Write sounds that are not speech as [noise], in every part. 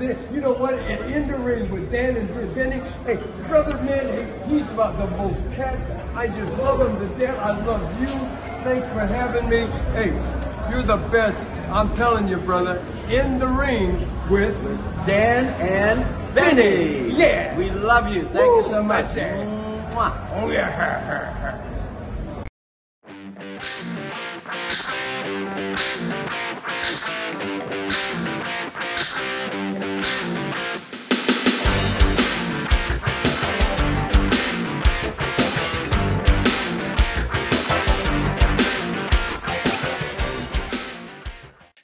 You know what? And in the ring with Dan and Benny, hey, brother man, he's about the most cat. I just love him to death. I love you. Thanks for having me. Hey, you're the best. I'm telling you, brother. In the ring with Dan and Benny. Yeah. We love you. Thank you so much. Mwah. Oh yeah. [laughs]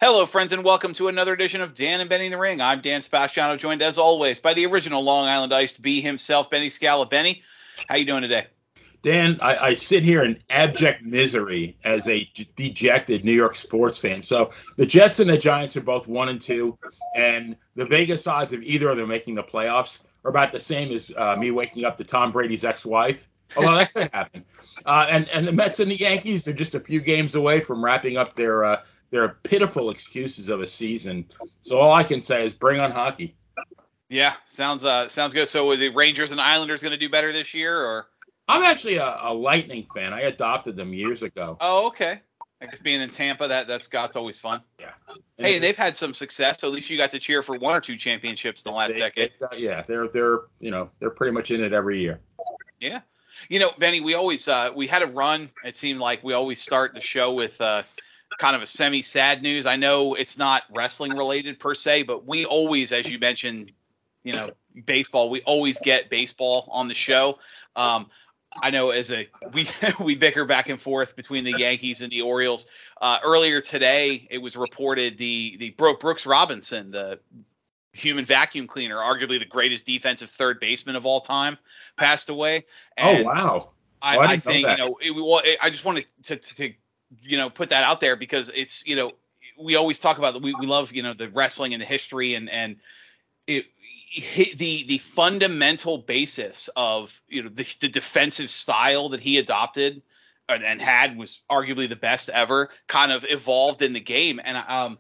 Hello, friends, and welcome to another edition of Dan and Benny in the Ring. I'm Dan Sebastiano, joined as always by the original Long Island Iced B himself, Benny Scala. Benny, how you doing today? Dan, I, I, sit here in abject misery as a dejected New York sports fan. So the Jets and the Giants are both one and two, and the Vegas odds of either of them making the playoffs are about the same as uh, me waking up to Tom Brady's ex-wife. Although that could happen. Uh, and and the Mets and the Yankees are just a few games away from wrapping up their uh, they're pitiful excuses of a season. So all I can say is bring on hockey. Yeah, sounds uh sounds good. So are the Rangers and Islanders going to do better this year, or? I'm actually a, a, Lightning fan. I adopted them years ago. Oh, okay. I guess being in Tampa, that that Scott's always fun. Yeah. Hey, they've had some success. So at least you got to cheer for one or two championships in the last they, decade. Got, yeah, they're they're you know they're pretty much in it every year. Yeah. You know, Benny, we always uh, we had a run. It seemed like we always start the show with uh, kind of a semi sad news. I know it's not wrestling related per se, but we always, as you mentioned, you know, baseball, we always get baseball on the show. Um, I know as a we [laughs] we bicker back and forth between the Yankees and the Orioles. Uh, earlier today, it was reported the the Brooks Robinson, the human vacuum cleaner, arguably the greatest defensive third baseman of all time, passed away. Oh, and oh wow! I, I think you know. It, well, it, I just wanted to, to, to you know put that out there because it's you know we always talk about we we love you know the wrestling and the history and and it the the fundamental basis of you know the, the defensive style that he adopted and had was arguably the best ever kind of evolved in the game. And um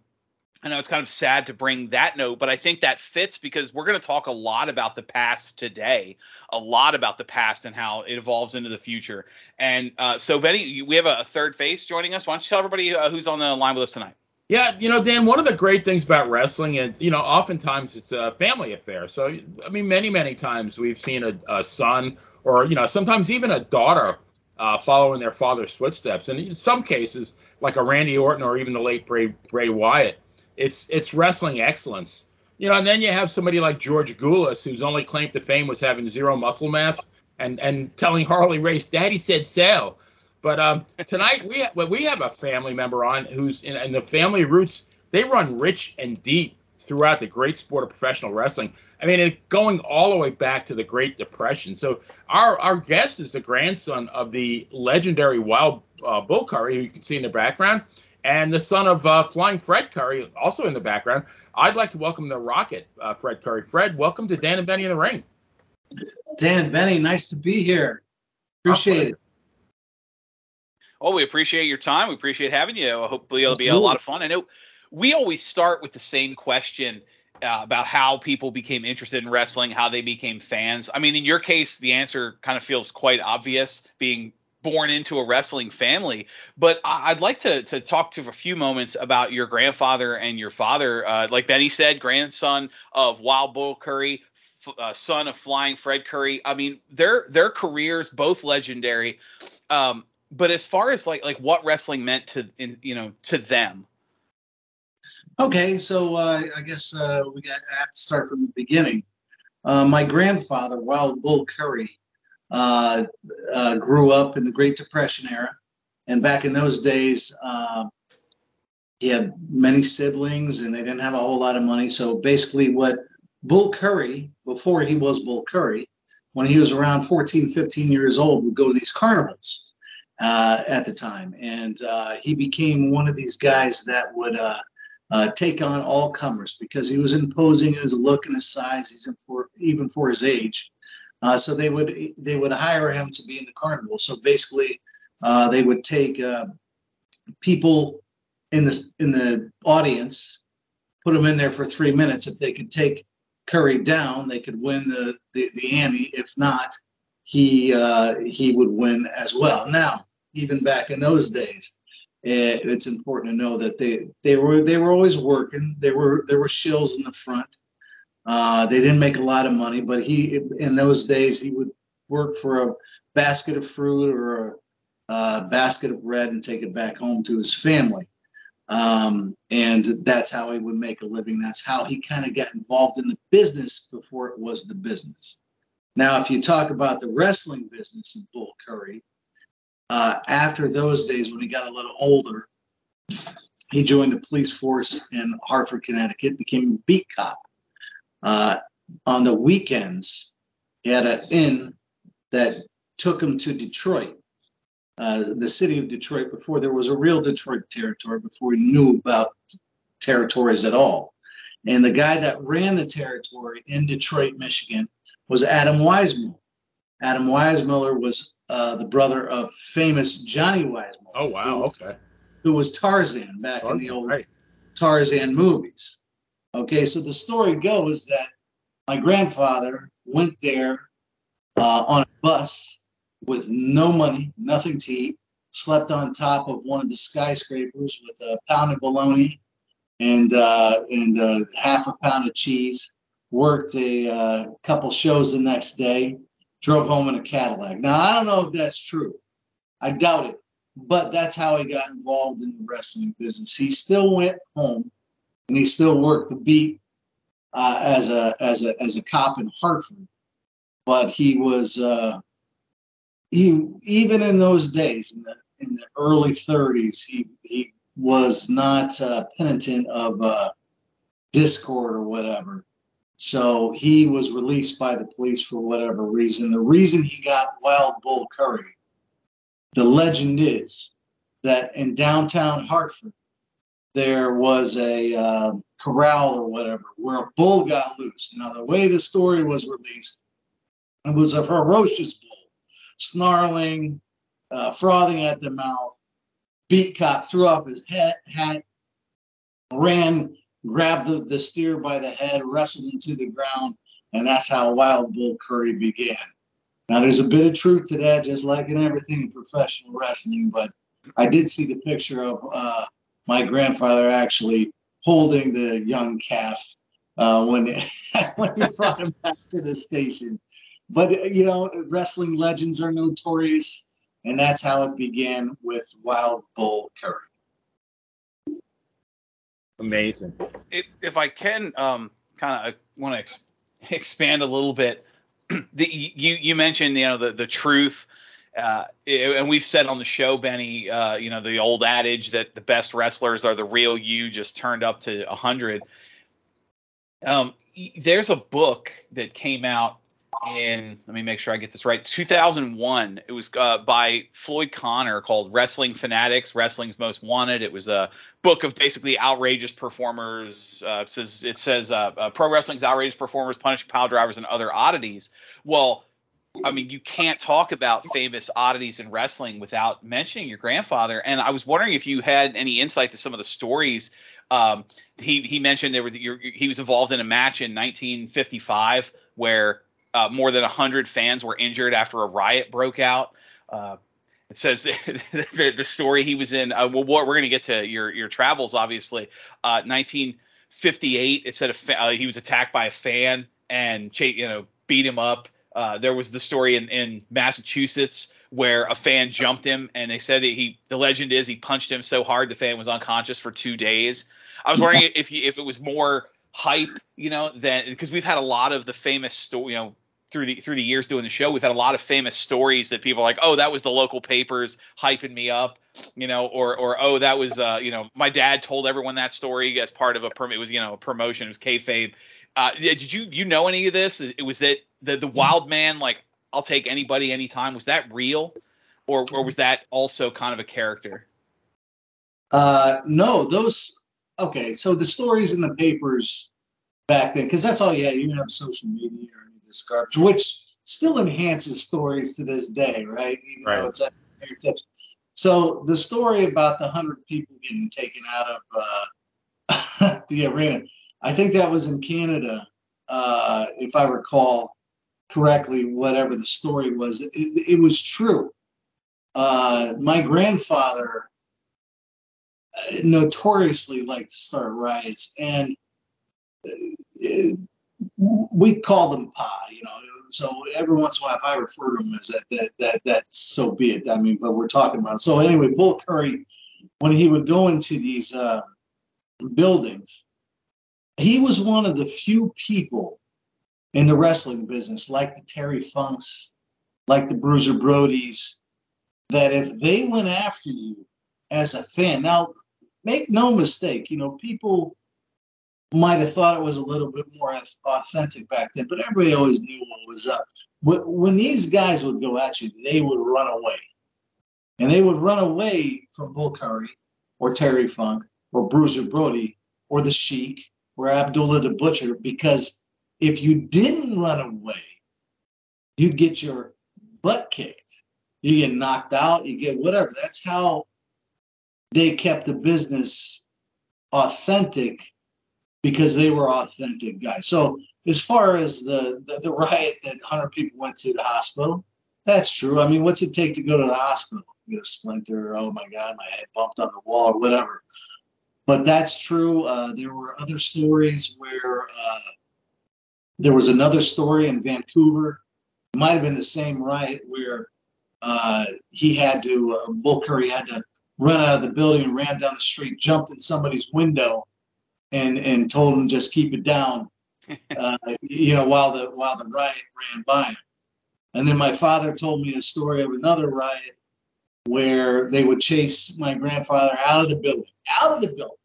I know it's kind of sad to bring that note, but I think that fits because we're going to talk a lot about the past today, a lot about the past and how it evolves into the future. And uh, so, Benny, we have a, third face joining us. Why don't you tell everybody uh, who's on the line with us tonight? Yeah, you know, Dan, one of the great things about wrestling is, you know, oftentimes it's a family affair. So, I mean, many, many times we've seen a, a son or, you know, sometimes even a daughter uh, following their father's footsteps. And in some cases, like a Randy Orton or even the late Bray, Bray Wyatt, it's it's wrestling excellence. You know, and then you have somebody like George Gulas, whose only claim to fame was having zero muscle mass and and telling Harley Race, "Daddy said sail." But um, tonight we well, we have a family member on who's in, and the family roots they run rich and deep throughout the great sport of professional wrestling. I mean, it, going all the way back to the Great Depression. So our our guest is the grandson of the legendary Wild uh, Bull Curry, who you can see in the background and the son of uh, Flying Fred Curry, also in the background. I'd like to welcome the Rocket, uh, Fred Curry. Fred, welcome to Dan and Benny in the Ring. Dan, Benny, nice to be here. Appreciate it. Oh, we appreciate your time. We appreciate having you. Hopefully, it'll Absolutely. be a lot of fun. I know we always start with the same question uh, about how people became interested in wrestling, how they became fans. I mean, in your case, the answer kind of feels quite obvious, being born into a wrestling family. But I'd like to to talk to a few moments about your grandfather and your father. Uh, like Benny said, grandson of Wild Bull Curry, uh, son of Flying Fred Curry. I mean, their their careers both legendary. Um, but as far as like like what wrestling meant to in, you know to them. Okay, so uh, I guess uh, we got I have to start from the beginning. Uh, my grandfather, Wild Bull Curry, uh, uh, grew up in the Great Depression era. And back in those days, uh, he had many siblings and they didn't have a whole lot of money. So basically, what Bull Curry, before he was Bull Curry, when he was around 14, 15 years old, would go to these carnivals uh, at the time. And uh, he became one of these guys that would uh, take on all comers because he was imposing in his look and his size, he's for, even for his age. Uh, so they would they would hire him to be in the carnival. So basically, uh, they would take uh, people in the in the audience put them in there for three minutes. If they could take Curry down, they could win the the, the. If not, he uh, he would win as well. Now, even back in those days, eh, it's important to know that they they were they were always working. They were there were shills in the front. Uh, they didn't make a lot of money, but he in those days he would work for a basket of fruit or a, a basket of bread and take it back home to his family. Um, and that's how he would make a living. That's how he kind of got involved in the business before it was the business. Now, if you talk about the wrestling business of Bull Curry, uh, after those days when he got a little older, he joined the police force in Hartford, Connecticut, became a beat cop. Uh, on the weekends, he had an inn that took him to Detroit uh, the city of Detroit before there was a real Detroit territory, before we knew about territories at all. And the guy that ran the territory in Detroit, Michigan, was Adam Weissmuller. Adam Weissmuller was uh, the brother of famous Johnny Weissmuller. Oh wow, who, okay. Who was Tarzan back Tarzan, in the old right. Tarzan movies. Okay, so the story goes that my grandfather went there uh, on a bus with no money, nothing to eat, slept on top of one of the skyscrapers with a pound of bologna and uh, and uh, half a pound of cheese. Worked a uh, couple shows the next day. Drove home in a Cadillac. Now I don't know if that's true. I doubt it, but that's how he got involved in the wrestling business. He still went home and he still worked the beat uh, as a as a as a cop in Hartford, but he was uh, he even in those days in the in the early 30s he he was not uh, penitent of uh, discord or whatever. So he was released by the police for whatever reason. The reason he got wild bull curry the legend is that in downtown hartford there was a uh, corral or whatever where a bull got loose now the way the story was released it was a ferocious bull snarling, uh, frothing at the mouth. Beat cop threw off his hat, ran, grabbed the, the steer by the head, wrestled him to the ground, and that's how Wild Bull Curry began. Now, there's a bit of truth to that, just like in everything in professional wrestling, but I did see the picture of uh, my grandfather actually holding the young calf uh, when, [laughs] when he brought him back to the station. But you know, wrestling legends are notorious, and that's how it began with Wild Bull Curry. Amazing. If, if I can, um, kind of want to ex- expand a little bit. [clears throat] the, you you mentioned you know the the truth. Uh, and we've said on the show, Benny, uh, you know, the old adage that the best wrestlers are the real you just turned up to 100. Um, there's a book that came out in let me make sure I get this right 2001 it was uh, by Floyd Conner called Wrestling Fanatics Wrestling's Most Wanted. It was a book of basically outrageous performers uh, it says it says uh, uh pro wrestling's outrageous performers punishing pile drivers and other oddities. Well I mean you can't talk about famous oddities in wrestling without mentioning your grandfather and I was wondering if you had any insight to some of the stories um, he he mentioned there was he was involved in a match in 1955 where uh, more than 100 fans were injured after a riot broke out. Uh, it says [laughs] the, the, story he was in. Uh, well, we're going to get to your your travels, obviously. 1958. Uh, it said fa- uh, he was attacked by a fan and you know beat him up. Uh, there was the story in, in Massachusetts where a fan jumped him and they said that he the legend is he punched him so hard the fan was unconscious for two days. I was wondering if you, if it was more hype, you know, than because we've had a lot of the famous story, you know, through the through the years doing the show, we've had a lot of famous stories that people are like, oh, that was the local papers hyping me up, you know, or or oh, that was uh, you know, my dad told everyone that story as part of a permit. It was you know a promotion. It was kayfabe. Uh, did you you know any of this? It was that the the wild man like I'll take anybody anytime. Was that real, or or was that also kind of a character? Uh, no, those. Okay, so the stories in the papers back then, because that's all you had. You didn't have social media or any of this garbage, which still enhances stories to this day, right? Even right. though it's at tips. So the story about the hundred people getting taken out of uh, [laughs] the arena. I think that was in Canada, uh, if I recall correctly, whatever the story was. It, it was true. Uh, my grandfather uh, notoriously liked to start riots, and uh, we call them pa, you know. So every once in a while, if I refer to them as that, that, that, that, so be it. I mean, but we're talking about. Him. So anyway, Bull Curry, when he would go into these uh, buildings, he was one of the few people in the wrestling business, like the Terry Funks, like the Bruiser Brodies, that if they went after you as a fan, now make no mistake, you know, people might have thought it was a little bit more authentic back then, but everybody always knew what was up. When these guys would go at you, they would run away. And they would run away from Bull Curry or Terry Funk or Bruiser Brody or the Sheik or Abdullah the Butcher because if you didn't run away, you'd get your butt kicked. You get knocked out, you get whatever. That's how they kept the business authentic because they were authentic guys. So as far as the, the, the riot that 100 people went to the hospital, that's true. I mean, what's it take to go to the hospital? Get a splinter. Oh my God, my head bumped on the wall or whatever. But that's true. Uh, there were other stories where uh, there was another story in Vancouver. It might have been the same riot where uh, he had to, uh, Bull Curry had to run out of the building and ran down the street, jumped in somebody's window, and and told him just keep it down, [laughs] uh, you know, while the while the riot ran by. And then my father told me a story of another riot where they would chase my grandfather out of the building, out of the building,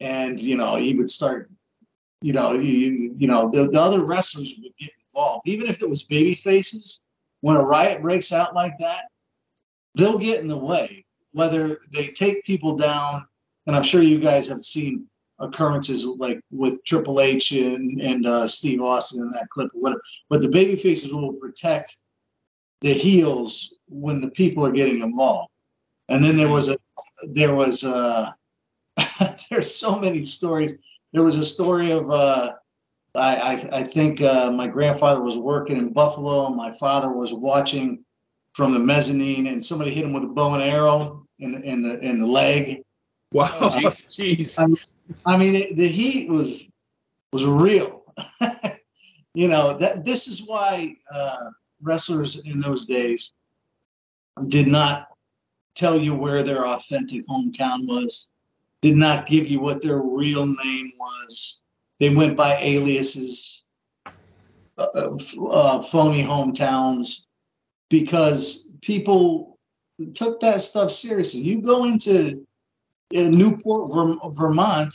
and you know he would start, you know, you, you know the, the other wrestlers would get involved, even if it was baby faces. When a riot breaks out like that, they'll get in the way, whether they take people down. And I'm sure you guys have seen occurrences like with Triple H and, and uh, Steve Austin in that clip or whatever. But the baby faces will protect the heels when the people are getting involved. And then there was a there was a [laughs] there's so many stories. There was a story of uh, I, I, I think uh, my grandfather was working in Buffalo and my father was watching from the mezzanine and somebody hit him with a bow and arrow in, in the in the leg. Wow, [laughs] uh, jeez. I, I mean, it, the heat was was real. [laughs] you know that this is why uh, wrestlers in those days did not tell you where their authentic hometown was, did not give you what their real name was. They went by aliases, uh, uh, phony hometowns, because people took that stuff seriously. You go into Newport, Vermont,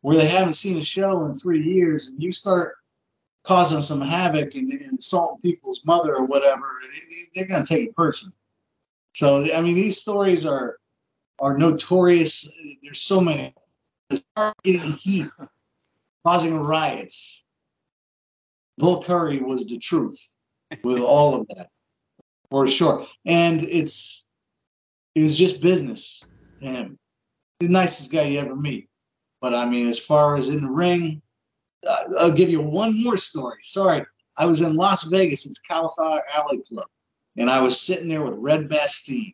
where they haven't seen a show in three years, and you start causing some havoc and, and insulting people's mother or whatever, they're going to take it personally. So, I mean, these stories are are notorious. There's so many. Getting heat, causing riots. Bull Curry was the truth with all of that, for sure. And it's it was just business to him the nicest guy you ever meet. But I mean, as far as in the ring, I'll give you one more story. Sorry, I was in Las Vegas at the Cauliflower Alley Club, and I was sitting there with Red Bastien,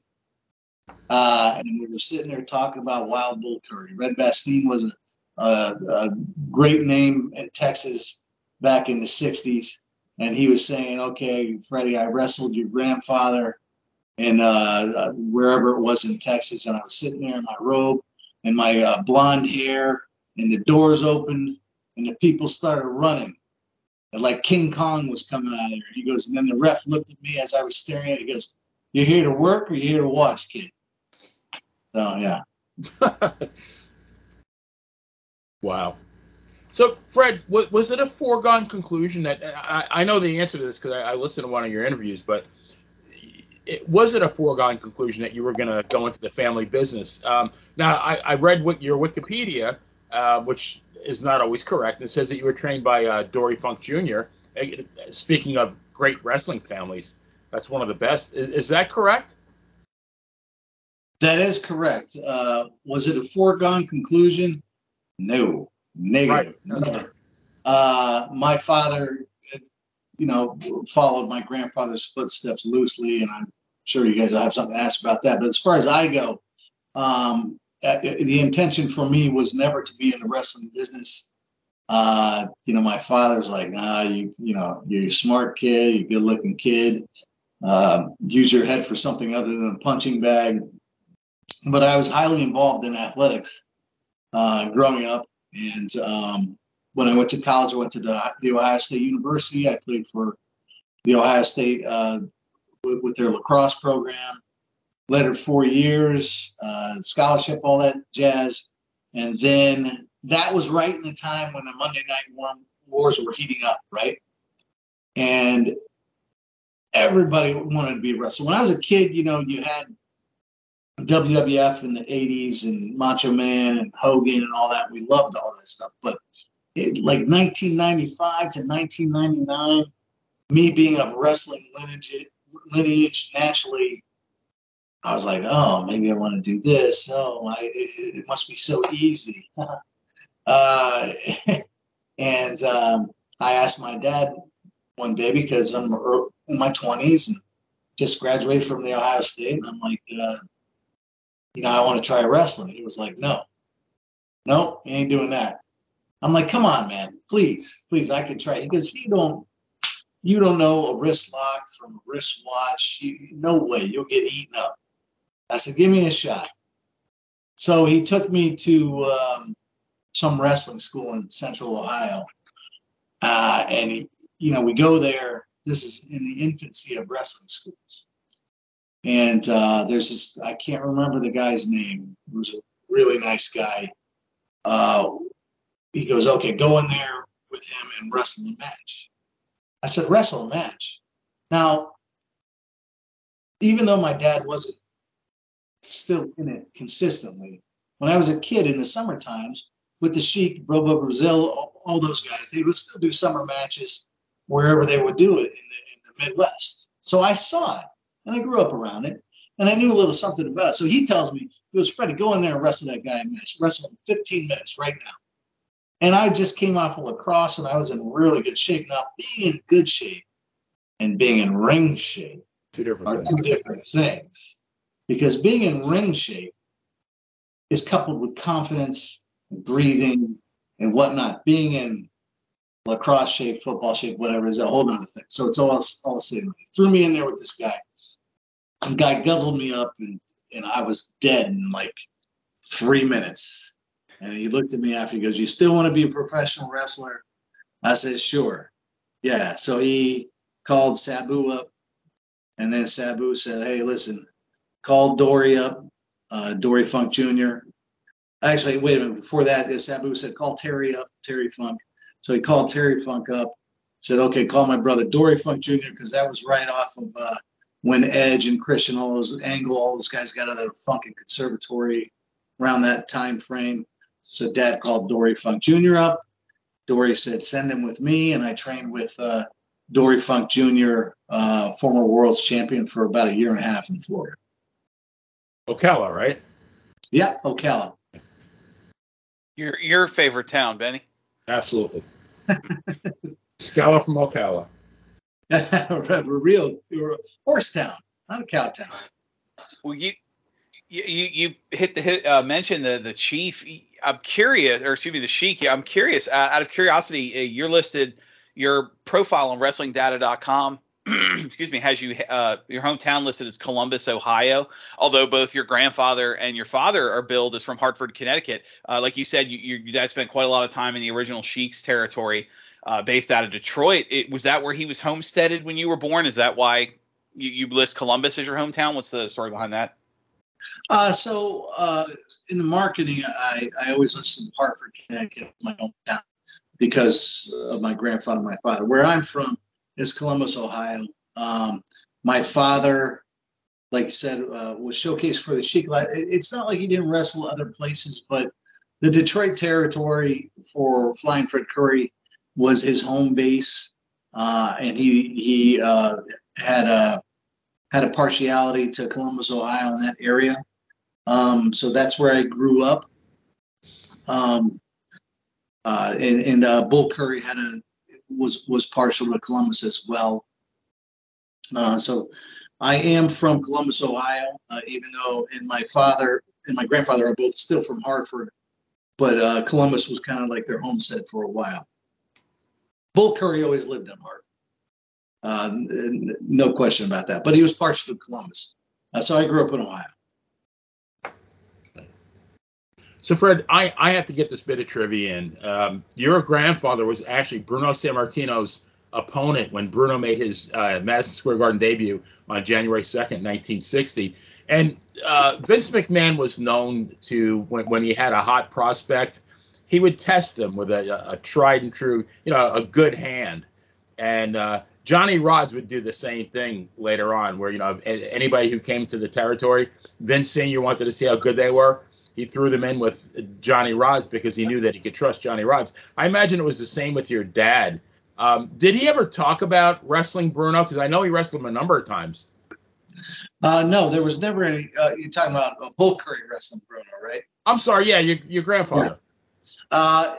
Uh, and we were sitting there talking about Wild Bull Curry. Red Bastien was a, a, a great name in Texas back in the 60s. And he was saying, okay, Freddie, I wrestled your grandfather in uh, wherever it was in Texas. And I was sitting there in my robe and my uh, blonde hair, and the doors opened, and the people started running. And like King Kong was coming out of there. He goes, and then the ref looked at me as I was staring at it. He goes, You're here to work or you're here to watch, kid? So, yeah. [laughs] wow. So, Fred, was it a foregone conclusion that I, I know the answer to this because I, I listened to one of your interviews, but it, was it a foregone conclusion that you were going to go into the family business? Um, now, I, I, read your Wikipedia, uh, which is not always correct. It says that you were trained by uh, Dory Funk Jr. Speaking of great wrestling families, that's one of the best. Is, is that correct? That is correct. Uh, was it a foregone conclusion? No, negative. Right. Uh, my father, you know, followed my grandfather's footsteps loosely, and I'm sure you guys will have something to ask about that. But as far as I go, um, uh, the intention for me was never to be in the wrestling business. Uh, you know, my father's like, nah, you, you know, you're a smart kid, you're a good looking kid. Um, use your head for something other than a punching bag. But I was highly involved in athletics uh, growing up, and um, when I went to college, I went to the, the Ohio State University. I played for the Ohio State uh, with, with, their lacrosse program. It four years, uh, scholarship, all that jazz. And then that was right in the time when the Monday Night Wars were heating up, right? And everybody wanted to be a wrestler. When I was a kid, you know, you had WWF in the 80s and Macho Man and Hogan and all that. We loved all that stuff. But it, like 1995 to 1999, me being of wrestling lineage, lineage naturally, I was like, oh, maybe I want to do this. Oh, I, it, it must be so easy. [laughs] uh, [laughs] and um, I asked my dad one day because I'm in my 20s and just graduated from the Ohio State, and I'm like, uh, you know, I want to try wrestling. He was like, no, no, he ain't doing that. I'm like, come on, man, please, please, I can try. He goes, you don't, you don't know a wrist lock from a wrist watch. You, no way, you'll get eaten up. I said, give me a shot. So he took me to um, some wrestling school in Central Ohio, uh, and he, you know, we go there. This is in the infancy of wrestling schools, and uh, there's this. I can't remember the guy's name. He was a really nice guy. Uh, he goes, okay, go in there with him and wrestle a match. I said, wrestle a match. Now, even though my dad wasn't still in it consistently, when I was a kid in the summer times with the Sheik, Bobo Brazil, all, all, those guys, they would still do summer matches wherever they would do it in the, in the Midwest. So I saw it and I grew up around it and I knew a little something about it. So he tells me, he goes, Freddie, go in there and wrestle that guy a match. Wrestle him 15 minutes right now. And I just came off of lacrosse and I was in really good shape. Now, being in good shape and being in ring shape two are things. two different things. Because being in ring shape is coupled with confidence, and breathing, and whatnot. Being in lacrosse shape, football shape, whatever is a whole other thing. So it's all all the same. Threw me in there with this guy. The guy guzzled me up and, and I was dead in like three minutes. And he looked at me after he goes, You still want to be a professional wrestler? I said, Sure. Yeah. So he called Sabu up. And then Sabu said, Hey, listen, called Dory up, uh, Dory Funk Jr. Actually, wait a minute. Before that, Sabu said, Call Terry up, Terry Funk. So he called Terry Funk up, said, Okay, call my brother Dory Funk Jr., because that was right off of uh, when Edge and Christian, all those Angle, all those guys got out of the Funkin' Conservatory around that time frame. So dad called Dory Funk Jr. up. Dory said, send him with me. And I trained with uh, Dory Funk Jr., uh, former world's champion for about a year and a half in Florida. Ocala, right? Yeah, Ocala. Your your favorite town, Benny? Absolutely. Scala from Ocala. [laughs] A real, horse town, not a cow town. Well, you you you hit the hit uh, mention the the chief. I'm curious, or excuse me, the sheik. I'm curious. Uh, out of curiosity, uh, you're listed. Your profile on WrestlingData.com, [clears throat] excuse me, has you uh, your hometown listed as Columbus, Ohio. Although both your grandfather and your father are billed as from Hartford, Connecticut. Uh, like you said, you, your dad spent quite a lot of time in the original Sheik's territory, uh, based out of Detroit. It, was that where he was homesteaded when you were born? Is that why you, you list Columbus as your hometown? What's the story behind that? Uh, so uh, in the marketing, I, I always listen to Hartford, Connecticut, my hometown, because of my grandfather, my father. Where I'm from is Columbus, Ohio. Um, my father, like I said, uh, was showcased for the Sheik. It's not like he didn't wrestle other places, but the Detroit territory for Flying Fred Curry was his home base, uh, and he he uh, had a had a partiality to Columbus, Ohio, in that area. Um, so that's where I grew up. Um, Uh, and and uh, Bull Curry had a was was partial to Columbus as well. Uh, so I am from Columbus, Ohio, uh, even though and my father and my grandfather are both still from Hartford, but uh, Columbus was kind of like their homestead for a while. Bull Curry always lived in Hartford. Uh, no question about that. But he was partial to Columbus. Uh, so I grew up in Ohio. So Fred, I, I have to get this bit of trivia in. Um, your grandfather was actually Bruno Sammartino's opponent when Bruno made his uh, Madison Square Garden debut on January 2nd, 1960. And uh, Vince McMahon was known to, when, when he had a hot prospect, he would test them with a, a tried and true, you know, a good hand. And uh, Johnny Rodz would do the same thing later on, where you know anybody who came to the territory, Vince Senior wanted to see how good they were. He threw them in with Johnny Rodz because he knew that he could trust Johnny Rodz. I imagine it was the same with your dad. Um, did he ever talk about wrestling Bruno? Because I know he wrestled him a number of times. Uh, no, there was never a. Uh, you're talking about a Bull Curry wrestling Bruno, right? I'm sorry. Yeah, your, your grandfather. Yeah. Uh,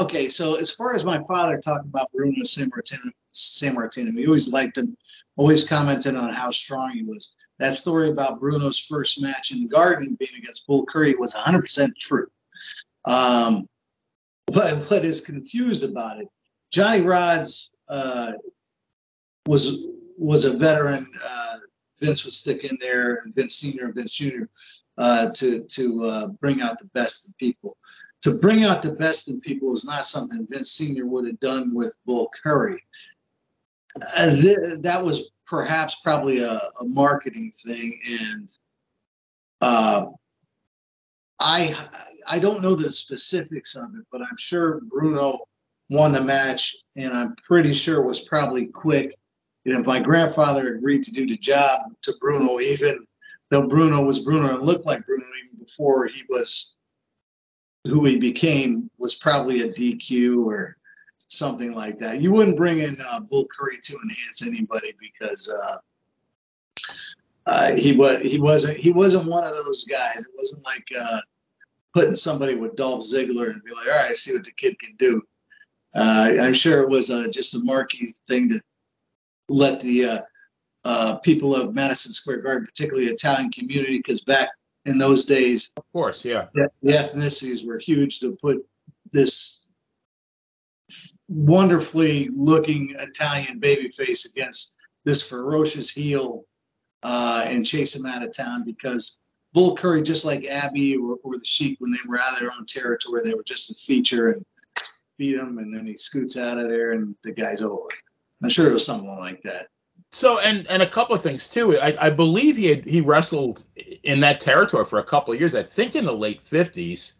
okay, so as far as my father talking about Bruno Sammartino, Sammartino, he always liked him, always commented on how strong he was. That story about Bruno's first match in the Garden being against Bull Curry was 100% true. Um, but what is confused about it, Johnny Rodz uh, was was a veteran. Uh, Vince would stick in there, Vince Senior and Vince Junior, uh, to to uh, bring out the best in people to bring out the best in people is not something Vince Senior would have done with Bull Curry. Uh, th- that was perhaps probably a, a marketing thing, and uh, I I don't know the specifics of it, but I'm sure Bruno won the match, and I'm pretty sure it was probably quick. And if my grandfather agreed to do the job to Bruno, even though Bruno was Bruno and looked like Bruno even before he was who he became was probably a DQ or something like that. You wouldn't bring in uh, Bull Curry to enhance anybody because uh, uh, he was he wasn't he wasn't one of those guys. It wasn't like uh, putting somebody with Dolph Ziggler and be like, all right, see what the kid can do. Uh, I'm sure it was uh, just a marquee thing to let the people of Madison Square Garden, particularly Italian community, because back in those days. Of course, yeah. The, the ethnicities were huge to put this wonderfully looking Italian babyface against this ferocious heel uh, and chase him out of town because Bull Curry, just like Abby or, or the Sheik, when they were out of their own territory, they were just a feature and beat him, and then he scoots out of there and the guy's over. I'm sure it was something like that. So and and a couple of things too. I, I believe he had he wrestled in that territory for a couple of years. I think in the late fifties.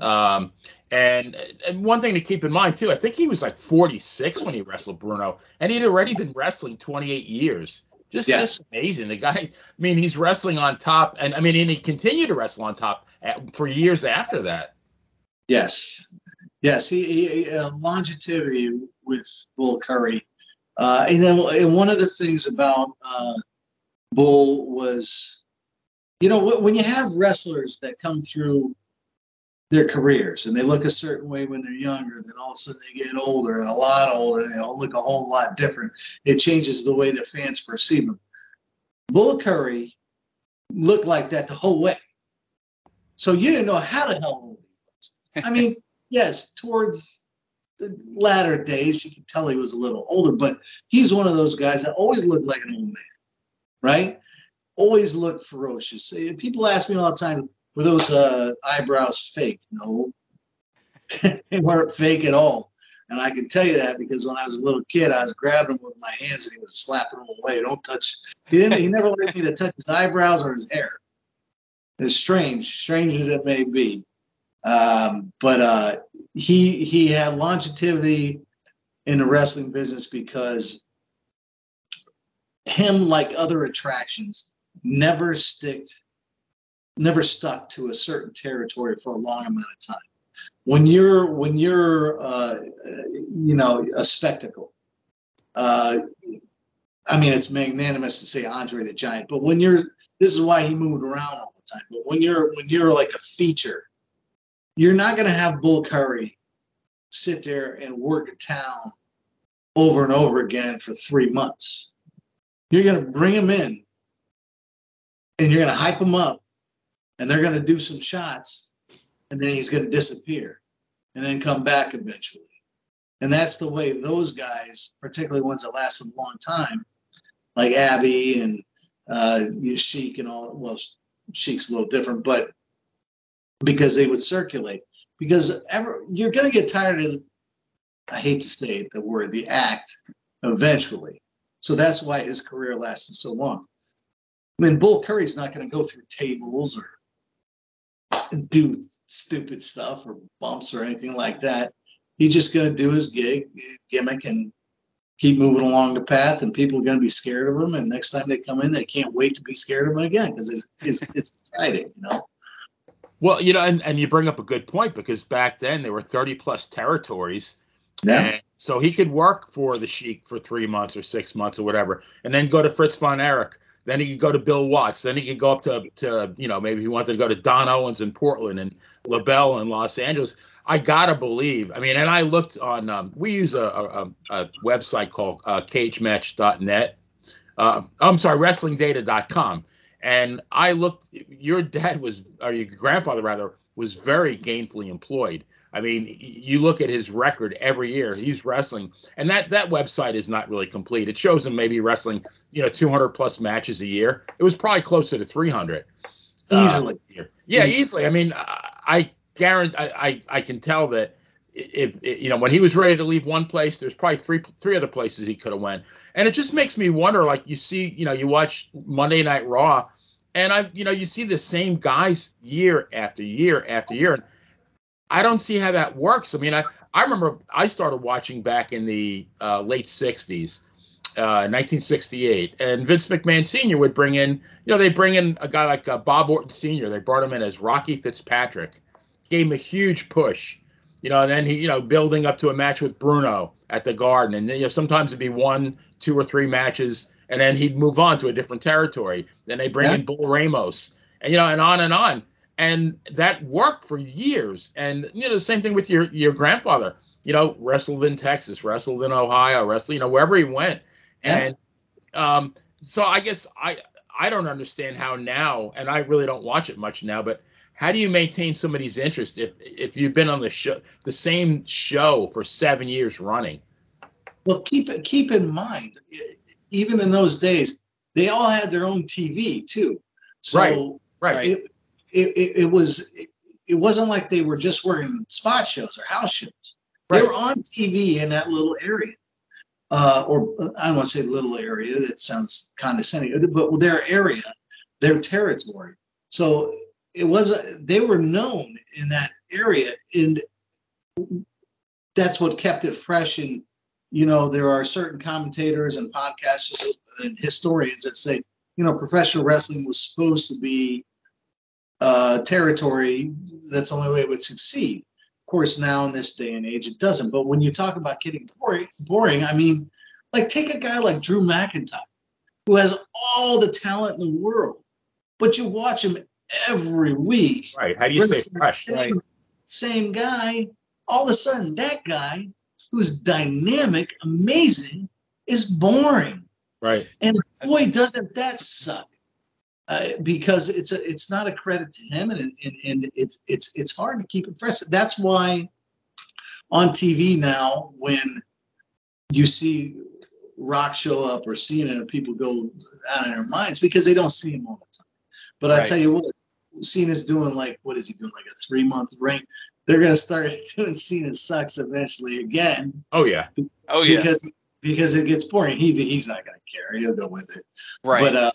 Um, and, and one thing to keep in mind too, I think he was like 46 when he wrestled Bruno, and he'd already been wrestling 28 years. Just, just amazing. The guy, I mean, he's wrestling on top, and I mean, and he continued to wrestle on top at, for years after that. Yes, yes, he, he uh, longevity with Bull Curry uh, and then and one of the things about uh, Bull was, you know, when you have wrestlers that come through their careers and they look a certain way when they're younger, then all of a sudden they get older and a lot older and they all look a whole lot different. It changes the way the fans perceive them. Bull Curry looked like that the whole way. So you didn't know how the hell old he was. I mean, [laughs] yes, towards the latter days, you could tell he was a little older, but he's one of those guys that always looked like an old man, right? Always looked ferocious. People ask me all the time, were those uh, eyebrows fake? No, [laughs] they weren't fake at all. And I can tell you that because when I was a little kid, I was grabbing him with my hands and he was slapping them away. Don't touch. He didn't. He never let me to touch his eyebrows or his hair. It's strange, strange as it may be. Um, but uh, he he had longevity in the wrestling business because him, like other attractions, never sticked, never stuck to a certain territory for a long amount of time. When you're when you're uh, you know a spectacle, uh, I mean it's magnanimous to say Andre the Giant, but when you're this is why he moved around all the time. But when you're when you're like a feature you're not to have Bull Curry sit there and work a town over and over again for three months. You're to bring him in and you're to hype him up and they're going to do some shots and then he's going to disappear and then come back eventually. And that's the way those guys, particularly ones that last a long time, like Abby and uh, Sheik and all. Well, Sheik's a little different, but because they would circulate. Because ever, you're going to get tired of, I hate to say it, the word, the act, eventually. So that's why his career lasted so long. I mean, Bull Curry's not going to go through tables or do stupid stuff or bumps or anything like that. He's just going to do his gig, gimmick, and keep moving along the path. And people are going to be scared of him. And next time they come in, they can't wait to be scared of him again because it's, it's, it's exciting, you know. Well, you know, and, and you bring up a good point because back then there were 30 plus territories. Yeah. so he could work for the Sheik for three months or six months or whatever, and then go to Fritz von Erich then he could go to Bill Watts. Then he could go up to, to you know, maybe he wanted to go to Don Owens in Portland and LeBell in Los Angeles. I gotta believe. I mean, and I looked on. Um, we use a, a, a website called uh, CageMatch.net. Uh, I'm sorry, WrestlingData.com. And I looked. Your dad was, or your grandfather rather, was very gainfully employed. I mean, you look at his record every year; he's wrestling, and that that website is not really complete. It shows him maybe wrestling, you know, 200 plus matches a year. It was probably closer to 300 easily. Uh, yeah, easily. I mean, I guarantee, I, I, I can tell that if, if, you know when he was ready to leave one place, there's probably three three other places he could have went, and it just makes me wonder. Like you see, you know, you watch Monday Night Raw, and I, you know, you see the same guys year after year after year, and I don't see how that works. I mean, I, I remember I started watching back in the uh, late 60s, uh, 1968, and Vince McMahon Sr. would bring in, you know, they bring in a guy like uh, Bob Orton Sr. They brought him in as Rocky Fitzpatrick, gave him a huge push, you know, and then he, you know, building up to a match with Bruno at the Garden, and you know, sometimes it'd be one, two, or three matches, and then he'd move on to a different territory. Then they bring yeah. in Bull Ramos, and you know, and on and on and that worked for years. And you know, the same thing with your your grandfather. You know, wrestled in Texas, wrestled in Ohio, wrestled, you know, wherever he went. Yeah. And um, so I guess I I don't understand how now, and I really don't watch it much now, but how do you maintain somebody's interest if if you've been on the show the same show for seven years running? Well, keep keep in mind, even in those days, they all had their own TV too. So right, right. It, it, it, it was it, it, wasn't like they were just working spot shows or house shows. Right. They were on TV in that little area, uh, or I don't want to say little area. That sounds condescending, but their area, their territory. So it was they were known in that area, and that's what kept it fresh. And you know, there are certain commentators and podcasters and historians that say, you know, professional wrestling was supposed to be uh, territory, that's the only way it would succeed. Of course, now in this day and age, it doesn't. But when you talk about getting boring, boring, I mean, like take a guy like Drew McIntyre, who has all the talent in the world, but you watch him every week. Right. How do you stay fresh? Same, right. Same guy. All of a sudden, that guy who's dynamic, amazing, is boring. Right. And boy, doesn't that suck. Uh, because it's a, it's not a credit to him, and, and, and it's it's it's hard to keep it fresh. That's why on TV now, when you see Rock show up or Cena, and people go out of their minds because they don't see him all the time. But right. I tell you what, Cena's doing like what is he doing like a three month reign? They're gonna start [laughs] doing Cena sucks eventually again. Oh yeah. Oh yeah. Because because it gets boring. He he's not gonna care. He'll go with it. Right. But uh,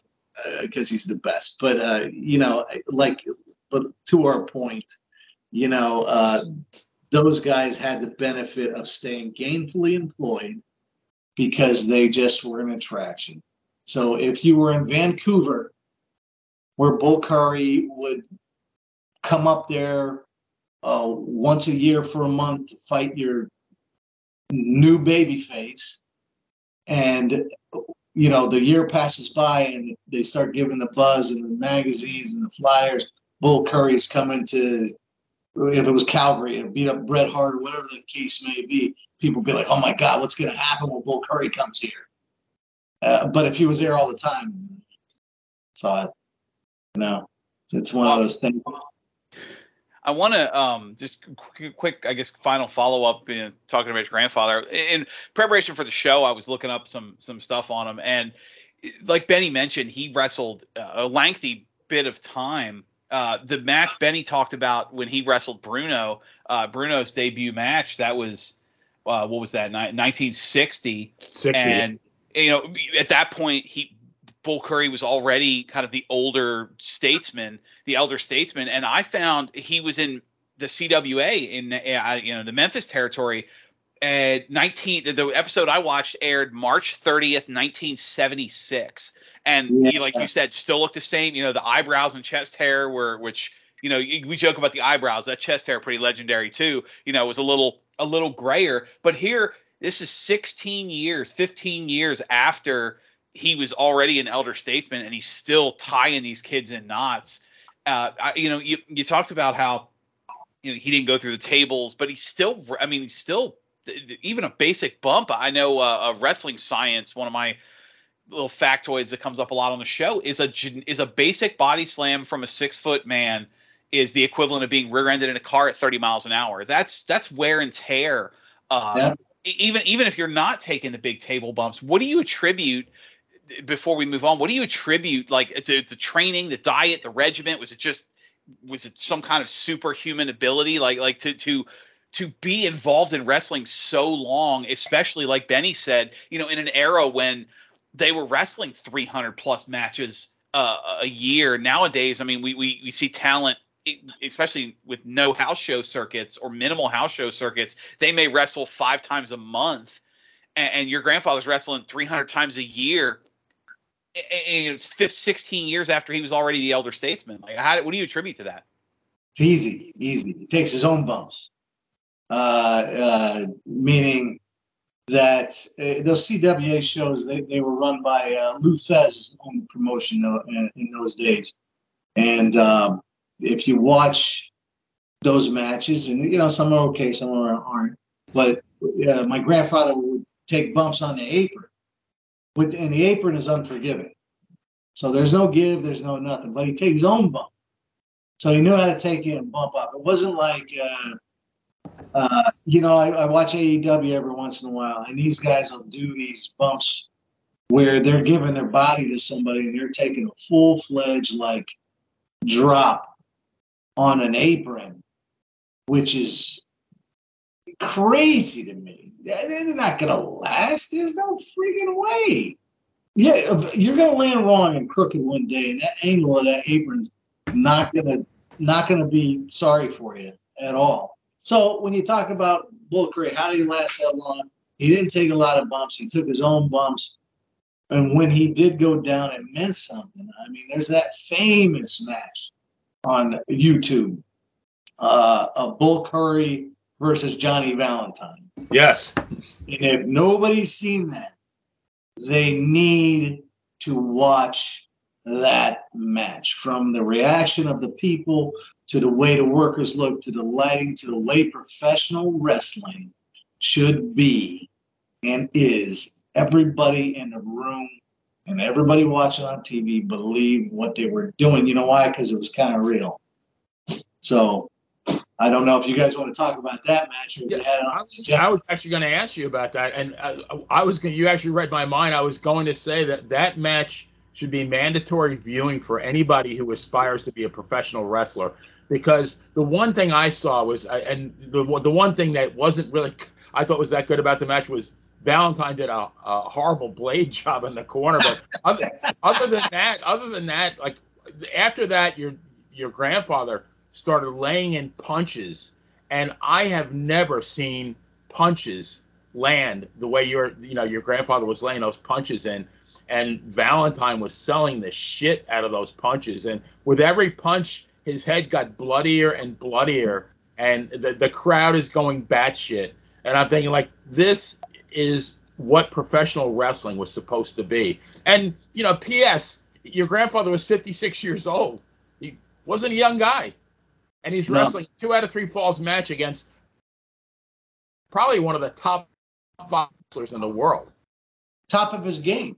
because uh, he's the best. But uh, you know, like, but to our point, you know, uh, those guys had the benefit of staying gainfully employed because they just were an attraction. So if you were in Vancouver, where Bull would come up there uh, once a year for a month to fight your new baby face, and you know, the year passes by and they start giving the buzz and the magazines and the flyers. Bull Curry's coming to if it was Calgary and beat up Bret Hart or whatever the case may be, people be like, "Oh my God, what's going to happen when Bull Curry comes here?" Uh, but if he was there all the time, so I, you know, it's one of those things. I want to um, just quick, quick, I guess, final follow up. You know, talking about your grandfather in preparation for the show, I was looking up some some stuff on him, and like Benny mentioned, he wrestled a lengthy bit of time. Uh, the match Benny talked about when he wrestled Bruno, uh, Bruno's debut match, that was uh, what was that? 1960. 60. And you know, at that point, he Bull Curry was already kind of the older statesman, the elder statesman, and I found he was in the CWA in uh, you know the Memphis territory. At 19, the episode I watched aired March 30th, 1976, and yeah. he, like you said, still looked the same. You know, the eyebrows and chest hair were, which you know, we joke about the eyebrows. That chest hair, pretty legendary too. You know, was a little a little grayer, but here this is 16 years, 15 years after he was already an elder statesman, and he's still tying these kids in knots. Uh, I, you know, you you talked about how you know he didn't go through the tables, but he's still. I mean, he's still even a basic bump. I know uh, a wrestling science. One of my little factoids that comes up a lot on the show is a is a basic body slam from a six foot man is the equivalent of being rear-ended in a car at 30 miles an hour. That's that's wear and tear. Uh, yeah even even if you're not taking the big table bumps, what do you attribute before we move on? What do you attribute like to the training, the diet, the regiment? Was it just was it some kind of superhuman ability like like to to to be involved in wrestling so long, especially like Benny said, you know, in an era when they were wrestling 300 plus matches uh, a year. Nowadays, I mean, we, we we see talent especially with no house show circuits or minimal house show circuits, they may wrestle five times a month, and, and your grandfather's wrestling 300 times a year. And it's 15, 16 years after he was already the elder statesman. Like, how, what do you attribute to that? It's easy, easy. He takes his own bumps, uh, uh, meaning that uh, those CWA shows they, they were run by uh, Lou Thesz own promotion in, in, those days, and um, if you watch those matches, and you know some are okay, some are aren't, but uh, my grandfather would take bumps on the apron, with and the apron is unforgiving. So there's no give, there's no nothing, but he takes his own bump. So he knew how to take it and bump up. It wasn't like, uh, uh, you know, I, I watch AEW every once in a while, and these guys will do these bumps where they're giving their body to somebody and they're taking a full fledged like drop on an apron, which is crazy to me. They're not going to last. There's no freaking way. Yeah, you're going to land wrong and crooked one day, that angle of that apron's not going to not going to be sorry for you at all. So when you talk about Bull Curry, how did he last that long? He didn't take a lot of bumps. He took his own bumps. And when he did go down, it meant something. I mean, there's that famous match on YouTube. Uh, a Bull Curry versus Johnny Valentine. Yes. And if nobody's seen that, they need to watch that match from the reaction of the people to the way the workers look to the lighting to the way professional wrestling should be and is. Everybody in the room and everybody watching on TV believed what they were doing. You know why? Because it was kind of real. So I don't know if you guys want to talk about that match. Yeah, I, was, I, was, actually going to ask you about that, and I, I was going. You actually read my mind. I was going to say that that match should be mandatory viewing for anybody who aspires to be a professional wrestler, because the one thing I saw was, uh, and the the one thing that wasn't really [laughs] I thought was that good about the match was Valentine did a, a horrible blade [laughs] job in the corner, but other, other than that, other than that, like after that, your your grandfather started laying in punches, and I have never seen punches land the way your you know your grandfather was laying those punches in. And Valentine was selling the shit out of those punches, and with every punch, his head got bloodier and bloodier, and the the crowd is going batshit. And I'm thinking like this is what professional wrestling was supposed to be. And you know, P.S. Your grandfather was 56 years old. He wasn't a young guy. And he's No. wrestling two out of three falls match against probably one of the top five wrestlers in the world. Top of his game.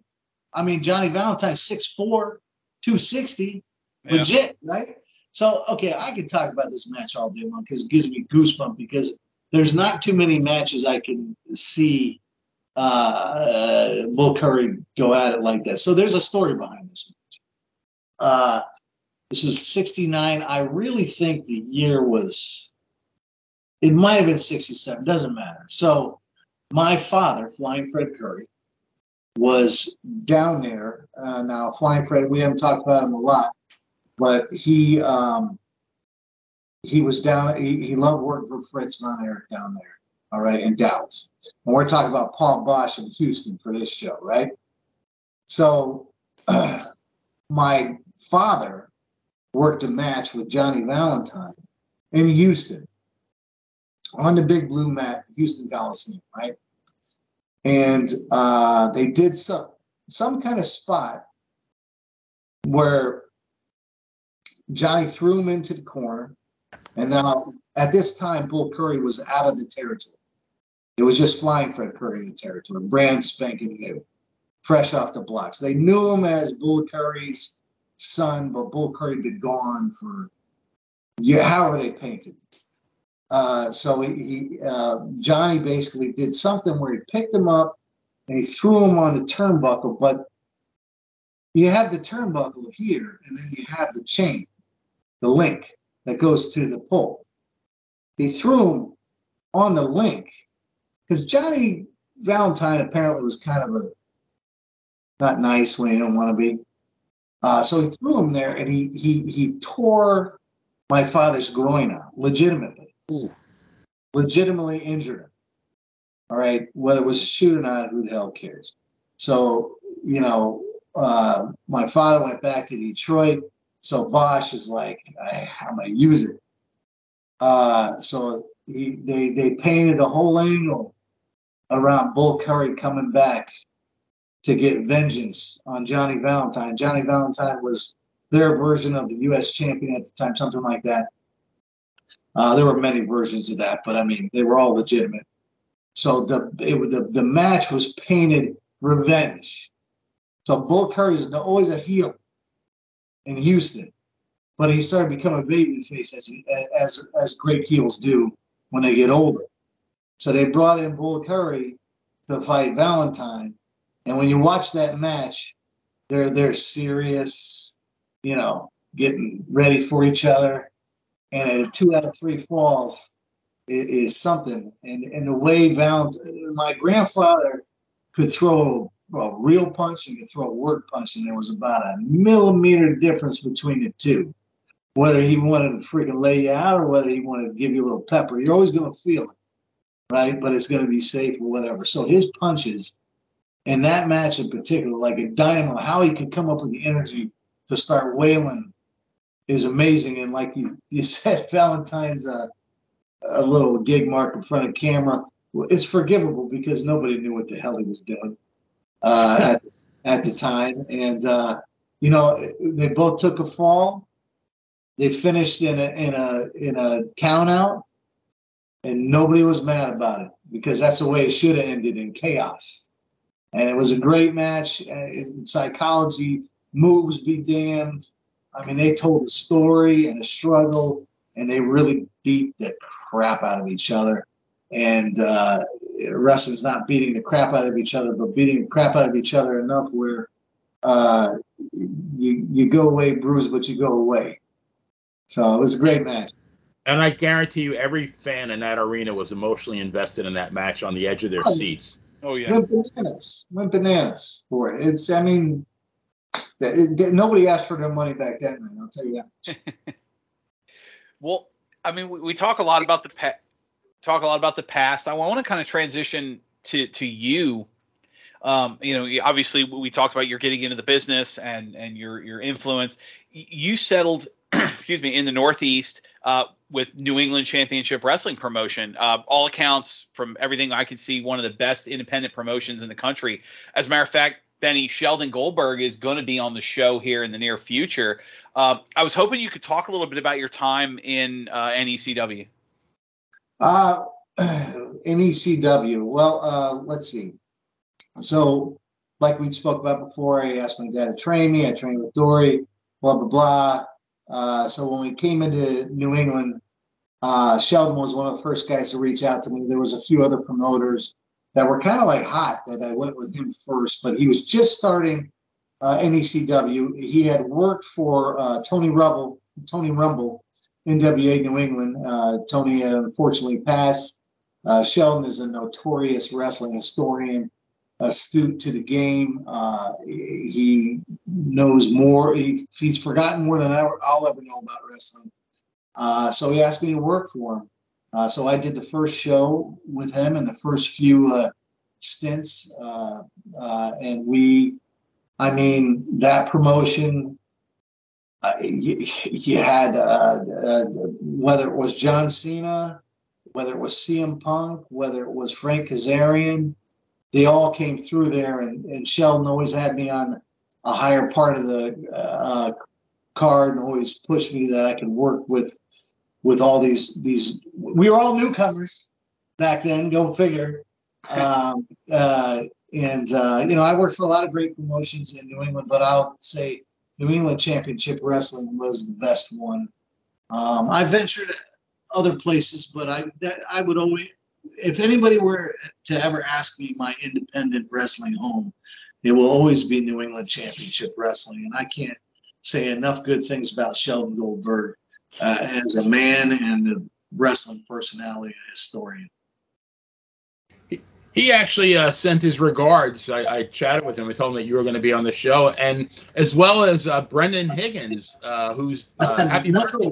I mean, Johnny Valentine's 6'4", 260, Yeah. legit, right? So, okay, I could talk about this match all day long because it gives me goosebumps because there's not too many matches I can see uh, Bull Curry go at it like that. So there's a story behind this match. Uh, this was 69. I really think the year was, it might have been 67, doesn't matter. So my father, Flying Fred Curry, was down there. Uh, now, Flying Fred, we haven't talked about him a lot, but he um, he was down. He, he loved working for Fritz Von Erich down there. All right, in Dallas. And we're talking about Paul Boesch in Houston for this show, right? So, [clears throat] my father worked a match with Johnny Valentine in Houston on the big blue mat, Houston Coliseum, right? And uh, they did some some kind of spot where Johnny threw him into the corner, and now at this time Bull Curry was out of the territory. It was just flying Fred Curry in the territory, brand spanking new, fresh off the blocks. They knew him as Bull Curry's son, but Bull Curry had been gone for yeah, however they painted. Uh, so he, he uh, Johnny basically did something where he picked him up and he threw him on the turnbuckle, but you have the turnbuckle here, and then you have the chain, the link that goes to the pole. He threw him on the link because Johnny Valentine apparently was kind of a not nice when he didn't want to be. Uh, so he threw him there, and he he he tore my father's groin out, legitimately Ooh. legitimately injured him. All right, whether it was a shoot or not, who the hell cares? So, you know, uh, my father went back to Detroit. So Boesch is like, I, I'm gonna use it. Uh, so he, they they painted a whole angle around Bull Curry coming back to get vengeance on Johnny Valentine. Johnny Valentine was their version of the U.S. champion at the time, something like that. Uh, there were many versions of that, but I mean, they were all legitimate. So the it, the the match was painted revenge. So Bull Curry is always a heel in Houston, but he started becoming a baby face as as as great heels do when they get older. So they brought in Bull Curry to fight Valentine, and when you watch that match, they're they're serious, you know, getting ready for each other and a two out of three falls is, is something. And and the way Valentine, my grandfather could throw a real punch and could throw a word punch, and there was about a millimeter difference between the two. Whether he wanted to freaking lay you out or whether he wanted to give you a little pepper, you're always going to feel it, right? But it's going to be safe or whatever. So his punches in that match in particular, like a dynamo, how he could come up with the energy to start wailing is amazing. And like you, you [laughs] said, Valentine's a, a little gig mark in front of camera. It's forgivable because nobody knew what the hell he was doing uh, at, at the time. And, uh, you know, they both took a fall. They finished in a, in a, in a count out and nobody was mad about it because that's the way it should have ended in chaos. And it was a great match. Uh, psychology, moves be damned. I mean, they told a story and a struggle, and they really beat the crap out of each other. And uh, wrestling's not beating the crap out of each other, but beating the crap out of each other enough where uh, you you go away bruised, but you go away. So it was a great match. And I guarantee you, every fan in that arena was emotionally invested in that match on the edge of their Oh. seats. Oh yeah. Went bananas. Went bananas for it. It's, I mean, it, it- nobody asked for their money back then, man. I'll tell you that. [laughs] Well, I mean, we, we talk a lot about the talk a lot about the past. I want to kind of transition to to you. Um, you know, obviously we talked about your getting into the business and and your your influence. You settled, [clears throat] excuse me, in the Northeast uh, with New England Championship Wrestling promotion. Uh, all accounts, from everything I can see, one of the best independent promotions in the country. As a matter of fact, Benny Sheldon Goldberg is going to be on the show here in the near future. Uh, I was hoping you could talk a little bit about your time in uh, NECW. Uh, [clears throat] NECW. Well, uh, let's see. So, like we spoke about before, I asked my dad to train me. I trained with Dory, blah, blah, blah. Uh, so when we came into New England, uh, Sheldon was one of the first guys to reach out to me. There was a few other promoters that were kind of like hot that I went with him first, but he was just starting uh, NECW. He had worked for uh, Tony Rumble, Tony Rumble, NWA New England. Uh, Tony had unfortunately passed. Uh, Sheldon is a notorious wrestling historian, astute to the game. Uh, he knows more. He, he's forgotten more than I'll ever know about wrestling. Uh, so he asked me to work for him. Uh, so I did the first show with him and the first few uh, stints, uh, uh, and we, I mean, that promotion. You, you, had whether it was John Cena, whether it was CM Punk, whether it was Frank Kazarian, they all came through there, and, and Sheldon always had me on a higher part of the card and always pushed me that I could work with with all these these. We were all newcomers back then. Go figure. [laughs] Um, uh, and uh, you know, I worked for a lot of great promotions in New England, but I'll say New England Championship Wrestling was the best one. Um, I ventured other places, but I that, I would always, if anybody were to ever ask me my independent wrestling home, it will always be New England Championship Wrestling, and I can't say enough good things about Sheldon Goldberg uh, as a man and a wrestling personality and historian. He actually uh, sent his regards. I, I, chatted with him. I told him that you were going to be on the show, and as well as uh, Brendan Higgins, uh, who's uh, [laughs] happy birthday,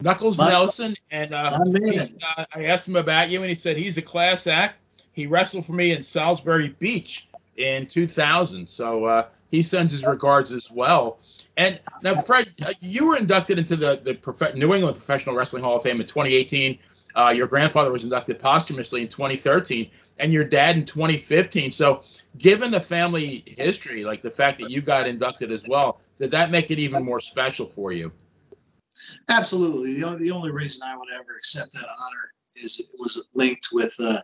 Knuckles My, Nelson. And uh, uh, I asked him about you, and he said he's a class act. He wrestled for me in Salisbury Beach in 2000, so he sends his regards as well. And now, Fred, uh, you were inducted into the, the Profe- New England Professional Wrestling Hall of Fame in 2018. Uh, your grandfather was inducted posthumously in 2013, and your dad in 2015. So, given the family history, like the fact that you got inducted as well, did that make it even more special for you? Absolutely. The only, the only reason I would ever accept that honor is it was linked with uh,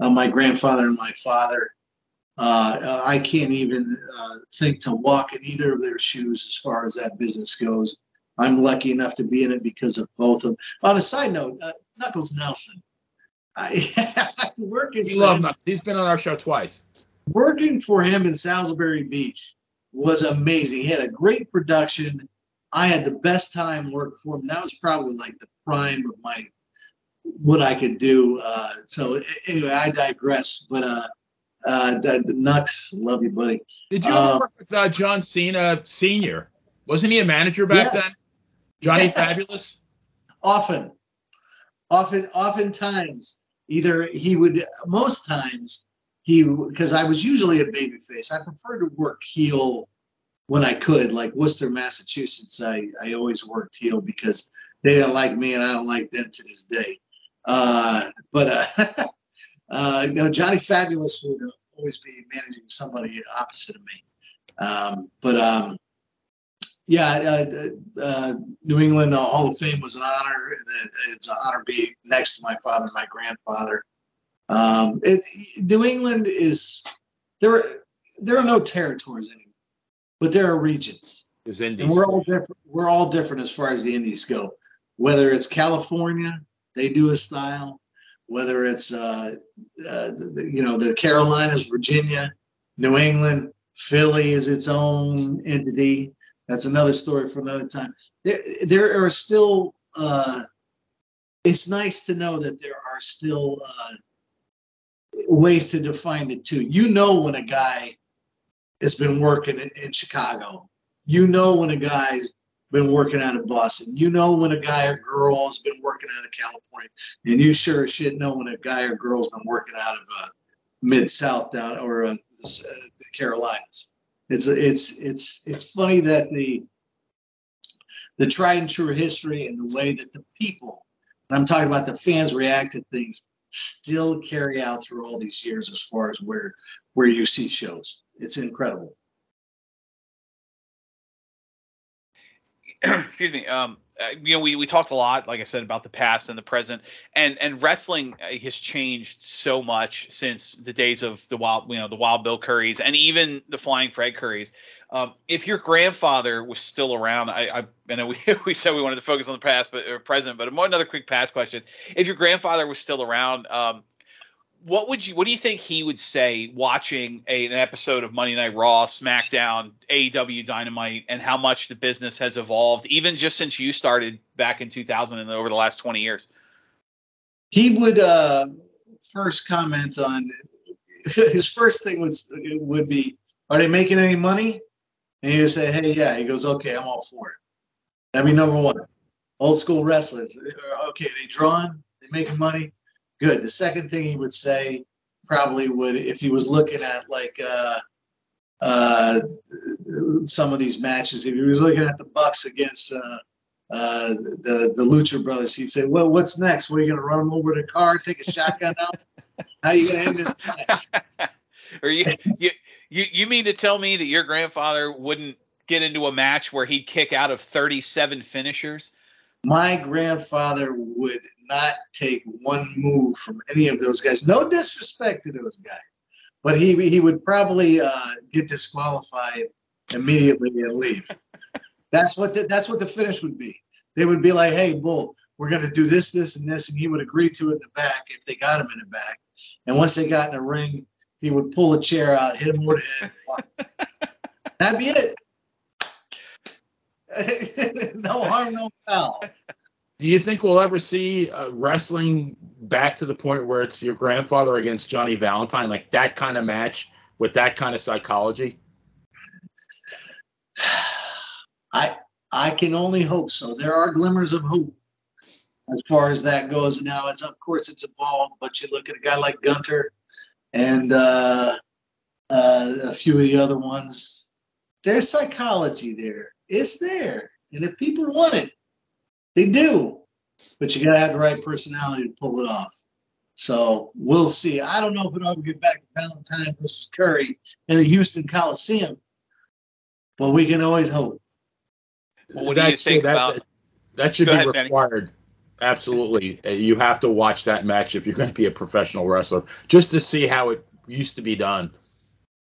uh, my grandfather and my father uh, I can't even uh, think to walk in either of their shoes as far as that business goes. I'm lucky enough to be in it because of both of them. On a side note, uh, Knuckles Nelson, I [laughs] working. You love him, Knuckles. He's been on our show twice. Working for him in Salisbury Beach was amazing. He had a great production. I had the best time working for him. That was probably like the prime of my what I could do. Uh, so anyway, I digress. But uh, uh, Nux, love you, buddy. Did you ever um, work with uh, John Cena Senior? Wasn't he a manager back yes. then? Johnny yes. Fabulous. Often, often, oftentimes, either he would, most times he, because I was usually a babyface. I preferred to work heel when I could, like Worcester, Massachusetts. I I always worked heel because they didn't like me and I don't like them to this day. Uh, but uh, [laughs] uh, you know, Johnny Fabulous would always be managing somebody opposite of me. Um, but um, yeah, uh, uh, New England Hall of Fame was an honor. It's an honor being next to my father and my grandfather. Um, it, New England is there. There are no territories anymore, but there are regions. There's indies. And we're all different. We're all different as far as the indies go. Whether it's California, they do a style whether it's uh, uh, you know the Carolinas, Virginia, New England, Philly is its own entity. That's another story for another time. There, there are still. Uh, it's nice to know that there are still uh, ways to define it too. You know when a guy has been working in, in Chicago. You know when a guy's been working out of Boston. You know when a guy or girl has been working out of California, and you sure as shit know when a guy or girl's been working out of uh, mid South down or uh, the, uh, the Carolinas. It's it's it's it's funny that the the tried and true history and the way that the people, and I'm talking about the fans react to things, still carry out through all these years as far as where where you see shows. It's incredible. [clears throat] excuse me. Um, you know, we, we talked a lot, like I said, about the past and the present, and and wrestling uh, has changed so much since the days of the wild, you know, the Wild Bull Currys and even the Flying Fred Currys. Um, if your grandfather was still around, I, I, I know [laughs] we, we said we wanted to focus on the past, but or present, but another quick past question: If your grandfather was still around, um, what would you what do you think he would say watching a, an episode of Monday Night Raw, SmackDown, AEW Dynamite, and how much the business has evolved, even just since you started back in 2000 and over the last 20 years? He would uh, first comment on [laughs] his first thing was would be, "Are they making any money?" And he would say, "Hey, yeah." He goes, "Okay, I'm all for it." That'd be number one. Old school wrestlers. Okay, they drawing? They making money? Good. The second thing he would say probably would, if he was looking at like uh, uh, some of these matches, if he was looking at the Bucks against uh, uh, the the Lucha Brothers, he'd say, "Well, what's next? Are you to run them over the car, take a shotgun out? How you to end this [laughs] match?" Are you, you you you mean to tell me that your grandfather wouldn't get into a match where he'd kick out of 37 finishers? My grandfather would not take one move from any of those guys. No disrespect to those guys, but he he would probably uh, get disqualified immediately and leave. [laughs] that's what the, that's what the finish would be. They would be like, "Hey, Bull, we're going to do this, this, and this," and he would agree to it in the back if they got him in the back. And once they got in the ring, he would pull a chair out, hit him over the head. [laughs] That'd be it. No harm, no foul. Do you think we'll ever see uh, wrestling back to the point where it's your grandfather against Johnny Valentine, like that kind of match with that kind of psychology? I I can only hope so. There are glimmers of hope as far as that goes. Now it's of course it's evolved, but you look at a guy like Gunther and uh, uh, a few of the other ones. There's psychology there. It's there, and if people want it, they do, but you gotta have the right personality to pull it off. So we'll see. I don't know if it'll ever get back to Valentine versus Curry in the Houston Coliseum, but we can always hope. Well, what do you think that, about? That, that should Go be ahead, required. Benny. Absolutely, Uh, you have to watch that match if you're going to be a professional wrestler, just to see how it used to be done.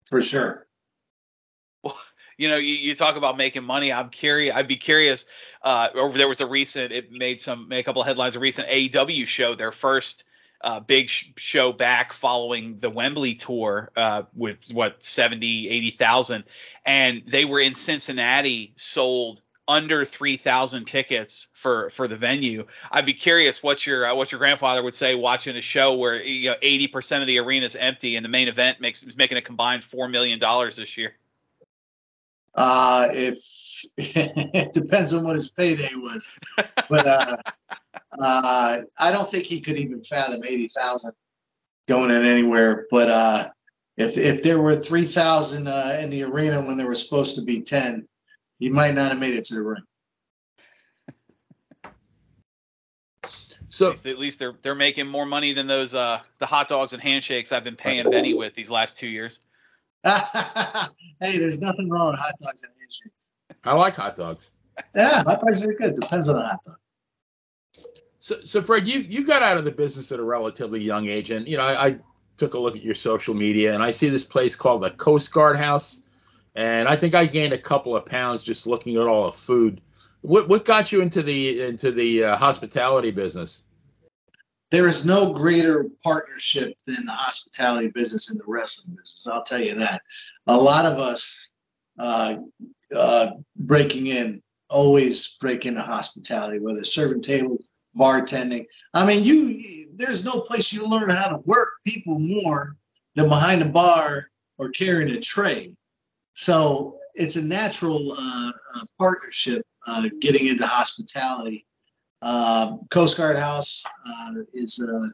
For sure you know, you, you talk about making money. I'm curious. I'd be curious. Uh, there was a recent. It made some made a couple of headlines. A recent AEW show, their first uh, big sh- show back following the Wembley tour uh, with what 70, 80,000, and they were in Cincinnati, sold under 3,000 tickets for for the venue. I'd be curious what your uh, what your grandfather would say watching a show where you know 80% of the arena is empty and the main event makes is making a combined four million dollars this year. Uh, if [laughs] it depends on what his payday was, but uh, [laughs] uh, I don't think he could even fathom eighty thousand going in anywhere. But uh, if if there were three thousand uh, in the arena when there was supposed to be ten, he might not have made it to the ring. [laughs] So at least, at least, they're they're making more money than those uh the hot dogs and handshakes I've been paying Benny with these last two years. [laughs] hey, there's nothing wrong with hot dogs and handshakes. I like hot dogs. Yeah, hot dogs are good. Depends on the hot dog. So, so Fred, you you got out of the business at a relatively young age, and you know I, I took a look at your social media, and I see this place called the Coast Guard House, and I think I gained a couple of pounds just looking at all the food. What what got you into the into the uh, hospitality business? There is no greater partnership than the hospitality business and the wrestling business. I'll tell you that. A lot of us uh, uh, breaking in always break into hospitality, whether serving tables, bartending. I mean, you there's no place you learn how to work people more than behind a bar or carrying a tray. So it's a natural uh, uh partnership uh, getting into hospitality uh, Coast Guard House uh, is uh,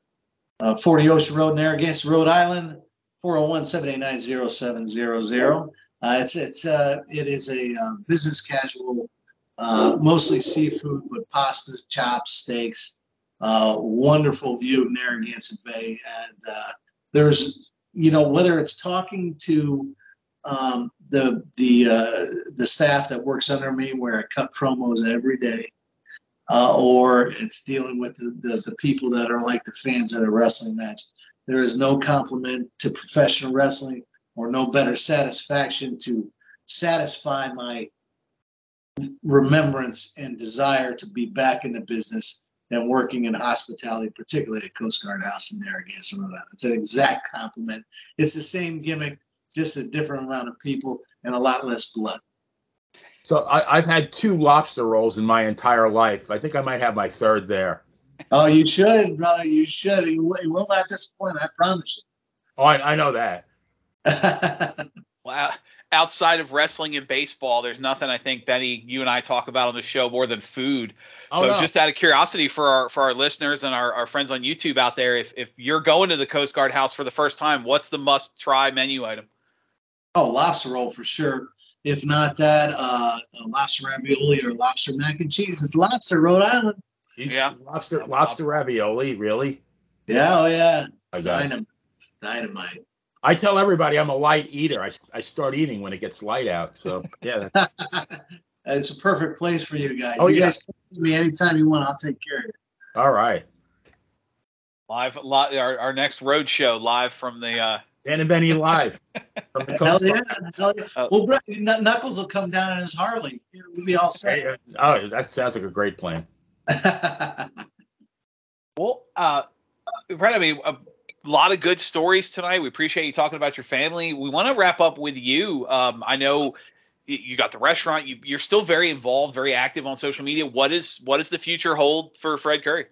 uh 40 Ocean Road, Narragansett, Rhode Island, 401-789-0700. Uh, it's it's it is a business casual, mostly seafood, but pastas, chops, steaks, wonderful view of Narragansett Bay, and there's you know whether it's talking to um, the the uh, the staff that works under me, where I cut promos every day, uh, or it's dealing with the, the, the people that are like the fans at a wrestling match. There is no compliment to professional wrestling, or no better satisfaction to satisfy my remembrance and desire to be back in the business than working in hospitality, particularly at Coast Guard House in Narragansett, Rhode Island. It's an exact compliment. It's the same gimmick, just a different amount of people and a lot less blood. So I, have had two lobster rolls in my entire life. I think I might have my third there. Oh, you should, brother. You should. You will not disappoint. I promise you. Oh, I, I know that. [laughs] wow outside of wrestling and baseball, there's nothing I think Benny, you and I talk about on the show more than food. Oh, so no. just out of curiosity for our for our listeners and our, our friends on YouTube out there, if if you're going to the Coast Guard House for the first time, what's the must try menu item? Oh, lobster roll for sure. If not that, uh, lobster ravioli or lobster mac and cheese. It's lobster, Rhode Island. Yeah, lobster, lobster, lobster ravioli, really? Yeah, oh yeah. Dynamite. Dynamite. I tell everybody I'm a light eater. I, I start eating when it gets light out. So [laughs] yeah. it's a perfect place for you guys. Oh, you yeah. guys can me anytime you want. I'll take care of it. All right. Live, live our, our next road show live from the uh Dan and Benny live. from the [laughs] hell yeah, hell yeah. Uh, well, Brett, Knuckles will come down in his Harley. We'll be all set. Oh, that sounds like a great plan. [laughs] well, uh, Brett, I mean, uh, a lot of good stories tonight. We appreciate you talking about your family. We want to wrap up with you. Um, I know you got the restaurant. You, are still very involved, very active on social media. What is what does the future hold for Fred Curry?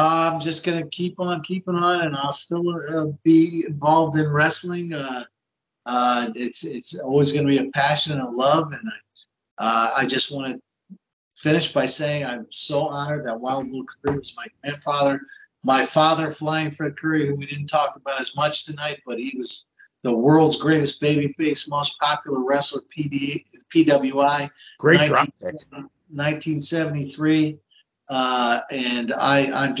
I'm just gonna keep on keeping on, and I'll still uh, be involved in wrestling. Uh, uh, it's it's always gonna be a passion and a love, and I, uh, I just want to finish by saying I'm so honored that Wild Bull Curry was my grandfather my father, Flying Fred Curry, who we didn't talk about as much tonight, but he was the world's greatest babyface, most popular wrestler, PD, PWI. Great 19, 1973. Uh, and I, I'm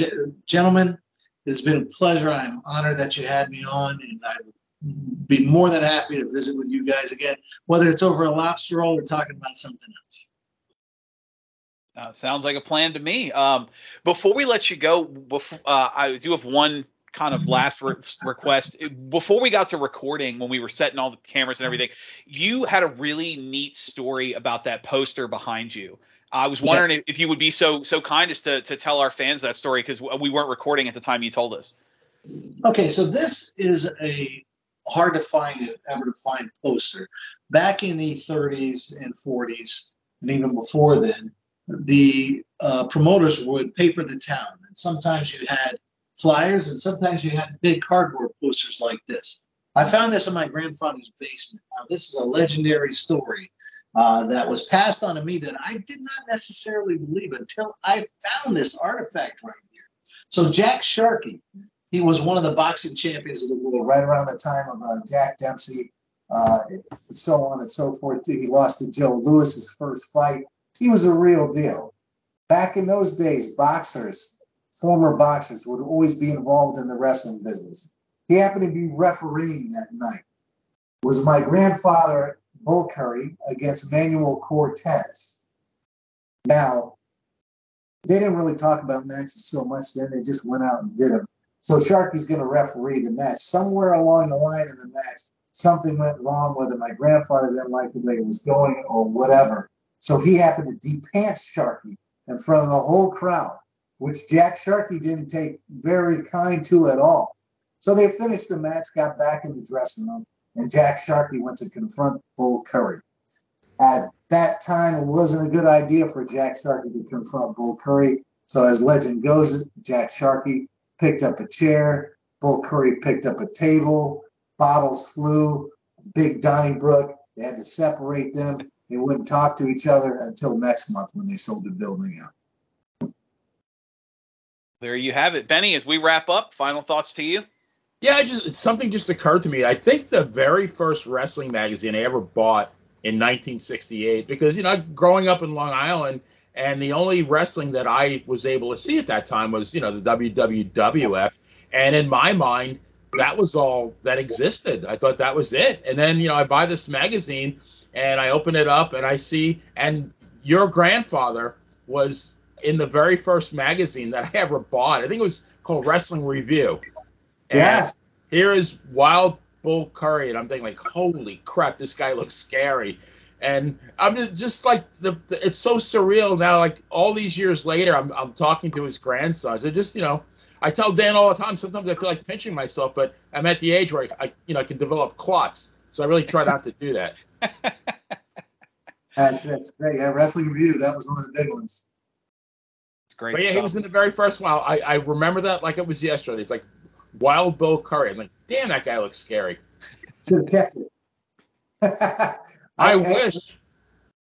gentlemen, it's been a pleasure. I'm honored that you had me on, and I'd be more than happy to visit with you guys again, whether it's over a lobster roll or talking about something else. Uh, sounds like a plan to me. Um, before we let you go, before, uh, I do have one kind of last re- request. Before we got to recording, when we were setting all the cameras and everything, you had a really neat story about that poster behind you. I was wondering yeah. if you would be so so kind as to, to tell our fans that story because we weren't recording at the time you told us. Okay, so this is a hard to find ever to find poster. Back in the 30s and 40s, and even before then, the uh, promoters would paper the town. And sometimes you had flyers, and sometimes you had big cardboard posters like this. I found this in my grandfather's basement. Now, this is a legendary story uh, that was passed on to me that I did not necessarily believe until I found this artifact right here. So, Jack Sharkey, he was one of the boxing champions of the world right around the time of uh, Jack Dempsey, uh, so on and so forth. He lost to Joe Louis his first fight he was a real deal. Back in those days, boxers, former boxers, would always be involved in the wrestling business. He happened to be refereeing that night. It was my grandfather, Bull Curry, against Manuel Cortez. Now, they didn't really talk about matches so much then, they just went out and did them. So Sharkey's going to referee the match. Somewhere along the line in the match, something went wrong, whether my grandfather didn't like the way it was going or whatever. So he happened to depants Sharkey in front of the whole crowd, which Jack Sharkey didn't take very kind to at all. So they finished the match, got back in the dressing room, and Jack Sharkey went to confront Bull Curry. At that time, it wasn't a good idea for Jack Sharkey to confront Bull Curry. So as legend goes, Jack Sharkey picked up a chair, Bull Curry picked up a table, bottles flew, big Donnybrook. They had to separate them. They wouldn't talk to each other until next month when they sold the building out. There you have it, Benny. As we wrap up, final thoughts to you. Yeah, just something just occurred to me. I think the very first wrestling magazine I ever bought in 1968, because you know, growing up in Long Island, And the only wrestling that I was able to see at that time was, you know, the WWF. And in my mind, that was all that existed. I thought that was it. And then, you know, I buy this magazine and I open it up and I see, and your grandfather was in the very first magazine that I [laughs] ever bought. I think it was called Wrestling Review. And Yes. Here is Wild Bull Curry, and I'm thinking like, holy crap, this guy looks scary. And I'm just, just like the, the it's so surreal now. Like all these years later, I'm I'm talking to his grandsons. I just you know I tell Dan all the time. Sometimes I feel like pinching myself, but I'm at the age where I you know I can develop clots. So I really try not to do that. [laughs] That's that's great. Yeah, Wrestling Review, that was one of the big ones. It's great But yeah, he was in the very first one. I, I remember that like it was yesterday. It's like Wild Bull Curry. I'm like, damn, that guy looks scary. Should have kept it. [laughs] I hey, wish.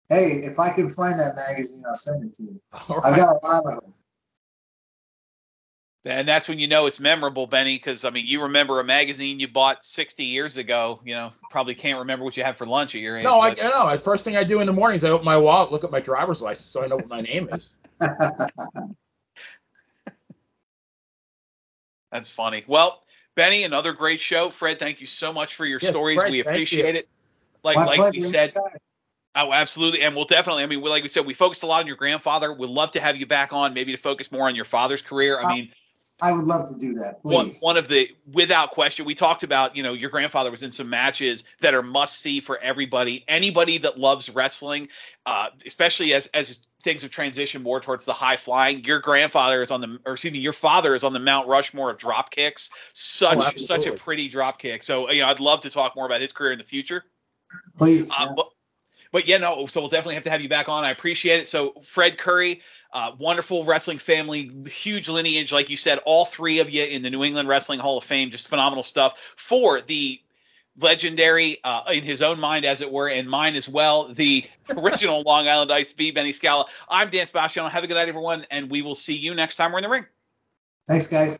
Hey, if I can find that magazine, I'll send it to you. [laughs] All I've got a lot of them. And that's when you know it's memorable, Benny, because I mean, you remember a magazine you bought 60 years ago. You know, probably can't remember what you had for lunch at your age. No, I, I but- know. The first thing I do in the morning is I open my wallet, look at my driver's license, so I know what my name is. [laughs] That's funny. Well, Benny, another great show. Fred, thank you so much for your Yes, stories. Fred, we appreciate it. Like My like we said, oh, absolutely, and we'll definitely. I mean, we, like we said, we focused a lot on your grandfather. We'd love to have you back on, maybe to focus more on your father's career. I Uh, mean, I would love to do that, one one of the without question we talked about you know your grandfather was in some matches that are must see for everybody anybody that loves wrestling uh, especially as as things have transitioned more towards the high flying your grandfather is on the or excuse me your father is on the mount rushmore of drop kicks such Oh, such a pretty drop kick so you know i'd love to talk more about his career in the future Please. uh, yeah. but, but yeah, no. So we'll definitely have to have you back on. I appreciate it. So Fred Curry, uh, wonderful wrestling family, huge lineage, like you said, all three of you in the New England Wrestling Hall of Fame, just phenomenal stuff for the legendary, uh, in his own mind, as it were, and mine as well, the [laughs] original Long Island Ice B, Benny Scala. I'm Dan Sebastiano. Have a good night, everyone, and we will see you next time we're in the ring. Thanks, guys.